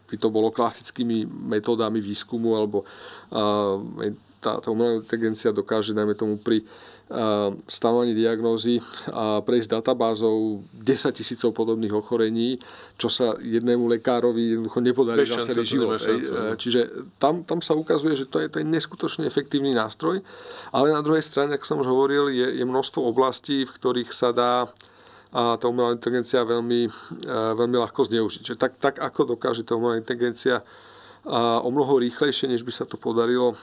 by to bolo klasickými metódami výskumu alebo tá, tá umelá inteligencia dokáže, najmä tomu pri stavanie diagnózy a prejsť databázou 10 tisícov podobných ochorení, čo sa jednému lekárovi jednoducho nepodarí za celý život. No. Čiže tam, tam sa ukazuje, že to je, to je neskutočne efektívny nástroj, ale na druhej strane, ako som už hovoril, je, je množstvo oblastí, v ktorých sa dá a tá umelá inteligencia veľmi, veľmi ľahko zneužiť. Čiže tak, tak ako dokáže tá umelá inteligencia a o mnoho rýchlejšie, než by sa to podarilo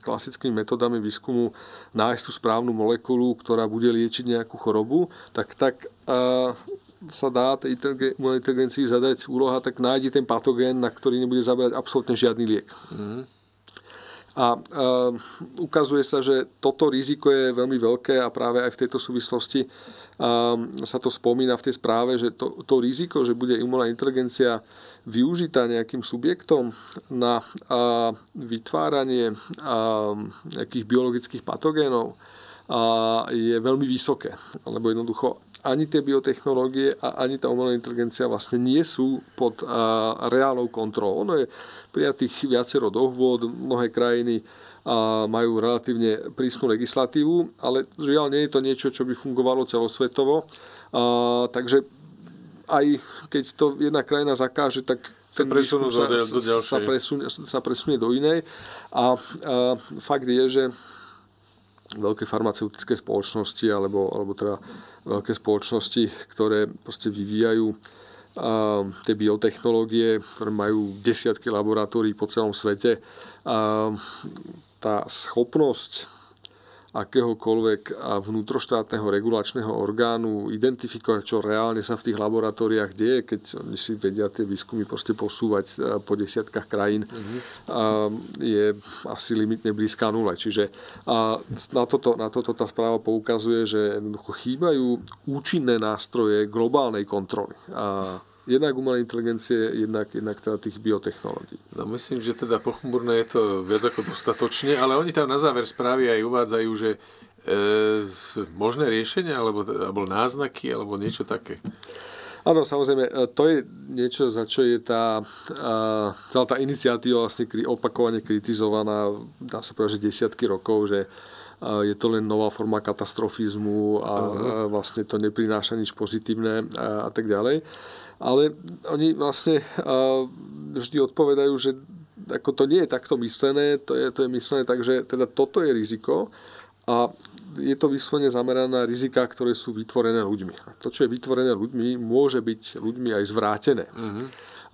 klasickými metodami výskumu nájsť tú správnu molekulu, ktorá bude liečiť nejakú chorobu, tak, tak sa dá tej inteligencii zadať úloha, tak nájde ten patogén, na ktorý nebude zaberať absolútne žiadny liek. Mm-hmm. A a ukazuje sa, že toto riziko je veľmi veľké a práve aj v tejto súvislosti a, sa to spomína v tej správe, že to, to riziko, že bude umelá inteligencia využitá nejakým subjektom na a, vytváranie a, nejakých biologických patogénov a, je veľmi vysoké. Lebo jednoducho ani tie biotechnológie a ani tá umelá inteligencia vlastne nie sú pod a, reálnou kontrolou. Ono je prijatých viacero dohôd, mnohé krajiny a majú relatívne prísnu legislatívu, ale žiaľ nie je to niečo, čo by fungovalo celosvetovo. A, takže aj keď to jedna krajina zakáže, tak ten výskum sa, do sa, presunie, sa presunie do inej. A, a fakt je, že veľké farmaceutické spoločnosti alebo, alebo teda veľké spoločnosti, ktoré proste vyvíjajú a tie biotechnológie, ktoré majú desiatky laboratórií po celom svete. A tá schopnosť akéhokoľvek vnútroštátneho regulačného orgánu identifikovať, čo reálne sa v tých laboratóriách deje, keď oni si vedia tie výskumy proste posúvať po desiatkách krajín, mm-hmm. je asi limitne blízka nule. Čiže na toto, na toto tá správa poukazuje, že jednoducho chýbajú účinné nástroje globálnej kontroly. A jednak umelej inteligencie, jednak, jednak teda tých biotechnológií. No myslím, že teda pochmurné je to viac ako dostatočne, ale oni tam na záver správy aj uvádzajú, že e, možné riešenia, alebo, alebo náznaky, alebo niečo také. Áno, samozrejme, e, to je niečo, za čo je tá, celá tá iniciatíva vlastne opakovane kritizovaná, dá sa povedať, že desiatky rokov, že je to len nová forma katastrofizmu a vlastne to neprináša nič pozitívne a, a tak ďalej ale oni vlastne vždy odpovedajú, že ako to nie je takto myslené, to je, to je myslené tak, že teda toto je riziko a je to vyslovene zamerané na rizika, ktoré sú vytvorené ľuďmi. A to, čo je vytvorené ľuďmi, môže byť ľuďmi aj zvrátené. Uh-huh.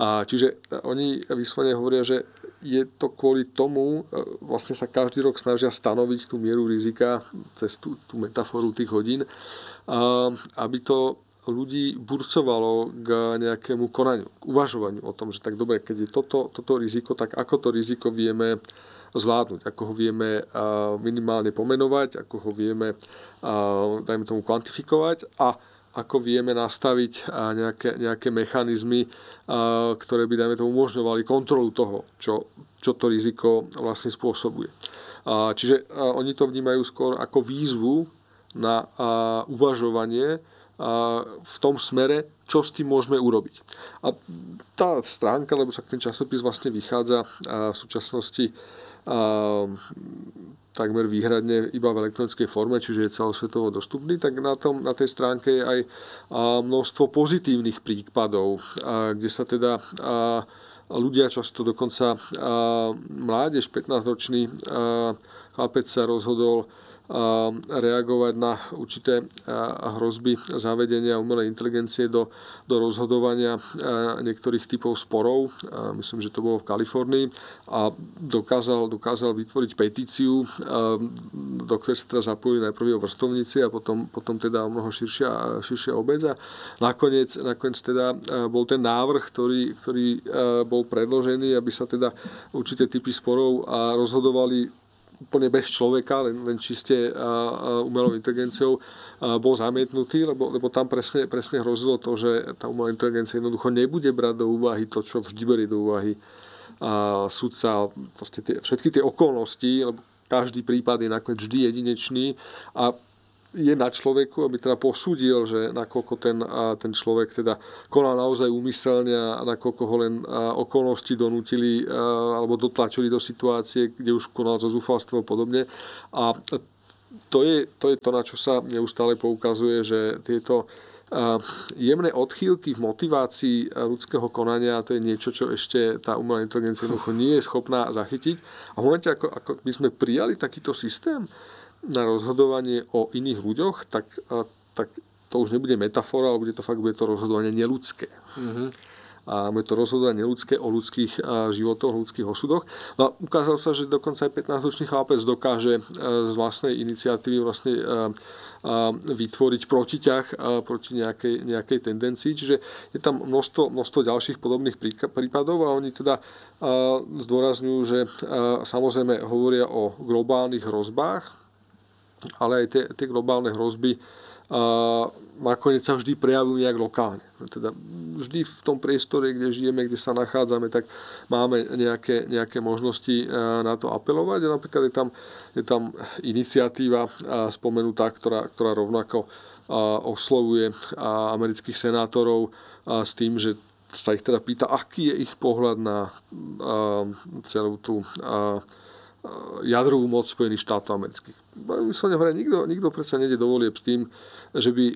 A čiže oni vyslovene hovoria, že je to kvôli tomu, e, vlastne sa každý rok snažia stanoviť tú mieru rizika cez tú, tú metaforu tých hodín, aby to ľudí burcovalo k nejakému konaniu, k uvažovaniu o tom, že tak dobre, keď je toto, toto riziko, tak ako to riziko vieme zvládnuť, ako ho vieme minimálne pomenovať, ako ho vieme, dajme tomu, kvantifikovať a ako vieme nastaviť nejaké, nejaké mechanizmy, ktoré by, dajme tomu, umožňovali kontrolu toho, čo, čo to riziko vlastne spôsobuje. Čiže oni to vnímajú skôr ako výzvu na uvažovanie, v tom smere, čo s tým môžeme urobiť. A tá stránka, lebo sa ten časopis vlastne vychádza v súčasnosti takmer výhradne iba v elektronickej forme, čiže je celosvetovo dostupný, tak na, tom, na tej stránke je aj množstvo pozitívnych prípadov, kde sa teda ľudia často dokonca mládež, 15-ročný chlapec sa rozhodol reagovať na určité hrozby zavedenia umelej inteligencie do, do rozhodovania niektorých typov sporov. Myslím, že to bolo v Kalifornii a dokázal, dokázal vytvoriť petíciu, do ktorej sa teda zapojili najprv jeho vrstovníci a potom, potom teda o mnoho širšia, širšia obec. A nakoniec, nakoniec teda bol ten návrh, ktorý, ktorý bol predložený, aby sa teda určité typy sporov rozhodovali úplne bez človeka, len, len čiste umelou inteligenciou bol zamietnutý, lebo, lebo tam presne, presne hrozilo to, že tá umelá inteligencia jednoducho nebude brať do úvahy to, čo vždy berie do úvahy. A sudca, tie, všetky tie okolnosti, lebo každý prípad je nakoniec vždy jedinečný a je na človeku, aby teda posúdil, že nakoľko ten, ten človek teda konal naozaj úmyselne a nakoľko ho len okolnosti donútili alebo dotlačili do situácie, kde už konal zo zúfalstva a podobne. A to je, to je to, na čo sa neustále poukazuje, že tieto jemné odchýlky v motivácii ľudského konania, to je niečo, čo ešte tá umelá inteligencia nie je schopná zachytiť. A v momente, ako, ako by sme prijali takýto systém, na rozhodovanie o iných ľuďoch, tak, tak to už nebude metafora, ale bude to fakt bude to rozhodovanie neludské. Mm-hmm. A bude to rozhodovanie neludské o ľudských životoch, o ľudských osudoch. No a ukázalo sa, že dokonca aj 15-ročný chlapec dokáže z vlastnej iniciatívy vlastne vytvoriť protiťah proti nejakej, nejakej tendencii. Čiže je tam množstvo, množstvo ďalších podobných prípadov a oni teda zdôrazňujú, že samozrejme hovoria o globálnych hrozbách, ale aj tie, tie globálne hrozby a nakoniec sa vždy prejavujú nejak lokálne. Teda vždy v tom priestore, kde žijeme, kde sa nachádzame, tak máme nejaké, nejaké možnosti na to apelovať. A napríklad je tam, je tam iniciatíva spomenutá, ktorá, ktorá rovnako oslovuje amerických senátorov s tým, že sa ich teda pýta, aký je ich pohľad na celú tú jadrovú moc Spojených štátov amerických. Vyslovene hovoria, nikto, nikto predsa nejde do volieb s tým, že by,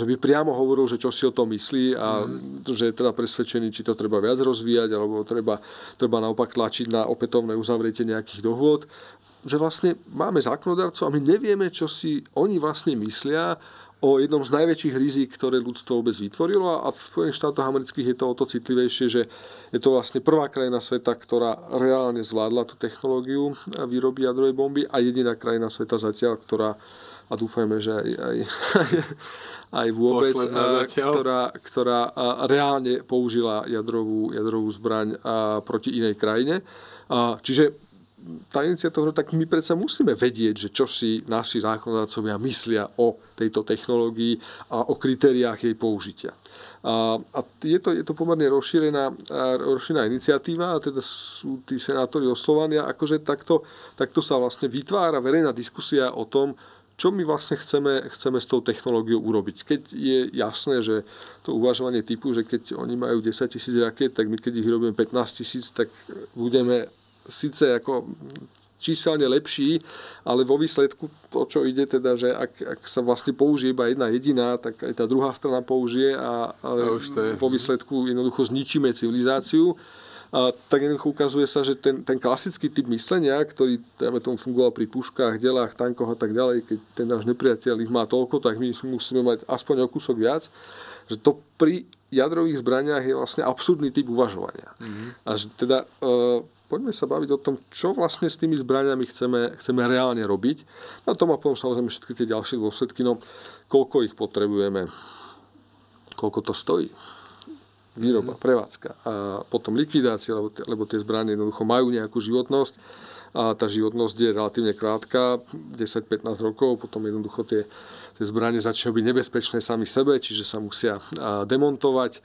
že by priamo hovoril, že čo si o tom myslí a mm. že je teda presvedčený, či to treba viac rozvíjať, alebo treba, treba naopak tlačiť na opätovné uzavretie nejakých dohôd. Že vlastne máme zákonodarcov a my nevieme, čo si oni vlastne myslia o jednom z najväčších rizik, ktoré ľudstvo vôbec vytvorilo a v Spojených štátoch amerických je to o to citlivejšie, že je to vlastne prvá krajina sveta, ktorá reálne zvládla tú technológiu výroby jadrovej bomby a jediná krajina sveta zatiaľ, ktorá a dúfajme, že aj, aj, aj vôbec, ktorá, ktorá reálne použila jadrovú, jadrovú zbraň proti inej krajine. Čiže tá iniciatíva, tak my predsa musíme vedieť, že čo si naši zákonodárcovia myslia o tejto technológii a o kritériách jej použitia. A, a je, to, je to pomerne rozšírená, rozšírená iniciatíva a teda sú tí senátori oslovania, akože takto, takto sa vlastne vytvára verejná diskusia o tom, čo my vlastne chceme, chceme s tou technológiou urobiť. Keď je jasné, že to uvažovanie typu, že keď oni majú 10 tisíc raket, tak my keď ich vyrobíme 15 tisíc, tak budeme síce ako číselne lepší, ale vo výsledku to, čo ide teda, že ak, ak sa vlastne použije iba jedna jediná, tak aj tá druhá strana použije a, a vo výsledku jednoducho zničíme civilizáciu. A tak jednoducho ukazuje sa, že ten, ten klasický typ myslenia, ktorý dajme tomu fungoval pri puškách, delách, tankoch a tak ďalej, keď ten náš nepriateľ ich má toľko, tak my musíme mať aspoň o kúsok viac, že to pri jadrových zbraniach je vlastne absurdný typ uvažovania. Mm-hmm. A že teda e, poďme sa baviť o tom, čo vlastne s tými zbraniami chceme, chceme reálne robiť. Na tom a potom samozrejme všetky tie ďalšie dôsledky, no koľko ich potrebujeme, koľko to stojí výroba, mhm. prevádzka a potom likvidácia, lebo, lebo tie zbranie jednoducho majú nejakú životnosť a tá životnosť je relatívne krátka, 10-15 rokov, potom jednoducho tie, tie zbranie začnú byť nebezpečné sami sebe, čiže sa musia demontovať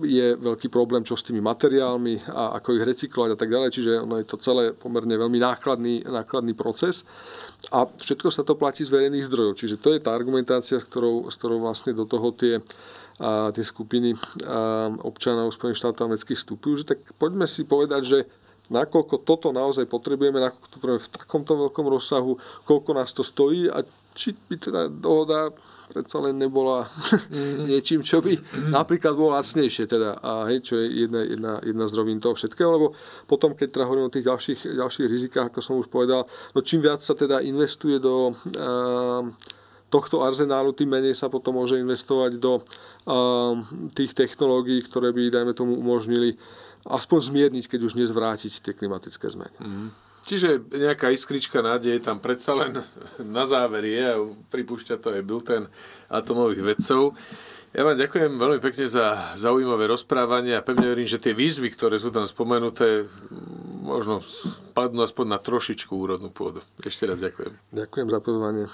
je veľký problém, čo s tými materiálmi a ako ich recyklovať a tak ďalej. Čiže ono je to celé pomerne veľmi nákladný, nákladný proces a všetko sa to platí z verejných zdrojov. Čiže to je tá argumentácia, s ktorou, s ktorou vlastne do toho tie, a, tie skupiny a, občanov Spojených štátov amerických vstupujú. Že tak poďme si povedať, že nakoľko toto naozaj potrebujeme, nakoľko to potrebujeme v takomto veľkom rozsahu, koľko nás to stojí a či by teda dohoda predsa len nebola mm. niečím, čo by napríklad bolo lacnejšie. Teda, a hej, čo je jedna, jedna, jedna z rovín toho všetkého, lebo potom, keď teda hovorím o tých ďalších, ďalších rizikách, ako som už povedal, no čím viac sa teda investuje do uh, tohto arzenálu, tým menej sa potom môže investovať do uh, tých technológií, ktoré by, dajme tomu, umožnili aspoň zmierniť, keď už nezvrátiť tie klimatické zmeny. Mm. Čiže nejaká iskrička nádeje tam predsa len na záver je a pripúšťa to aj ten atomových vedcov. Ja vám ďakujem veľmi pekne za zaujímavé rozprávanie a pevne verím, že tie výzvy, ktoré sú tam spomenuté, možno padnú aspoň na trošičku úrodnú pôdu. Ešte raz ďakujem. Ďakujem za pozvanie.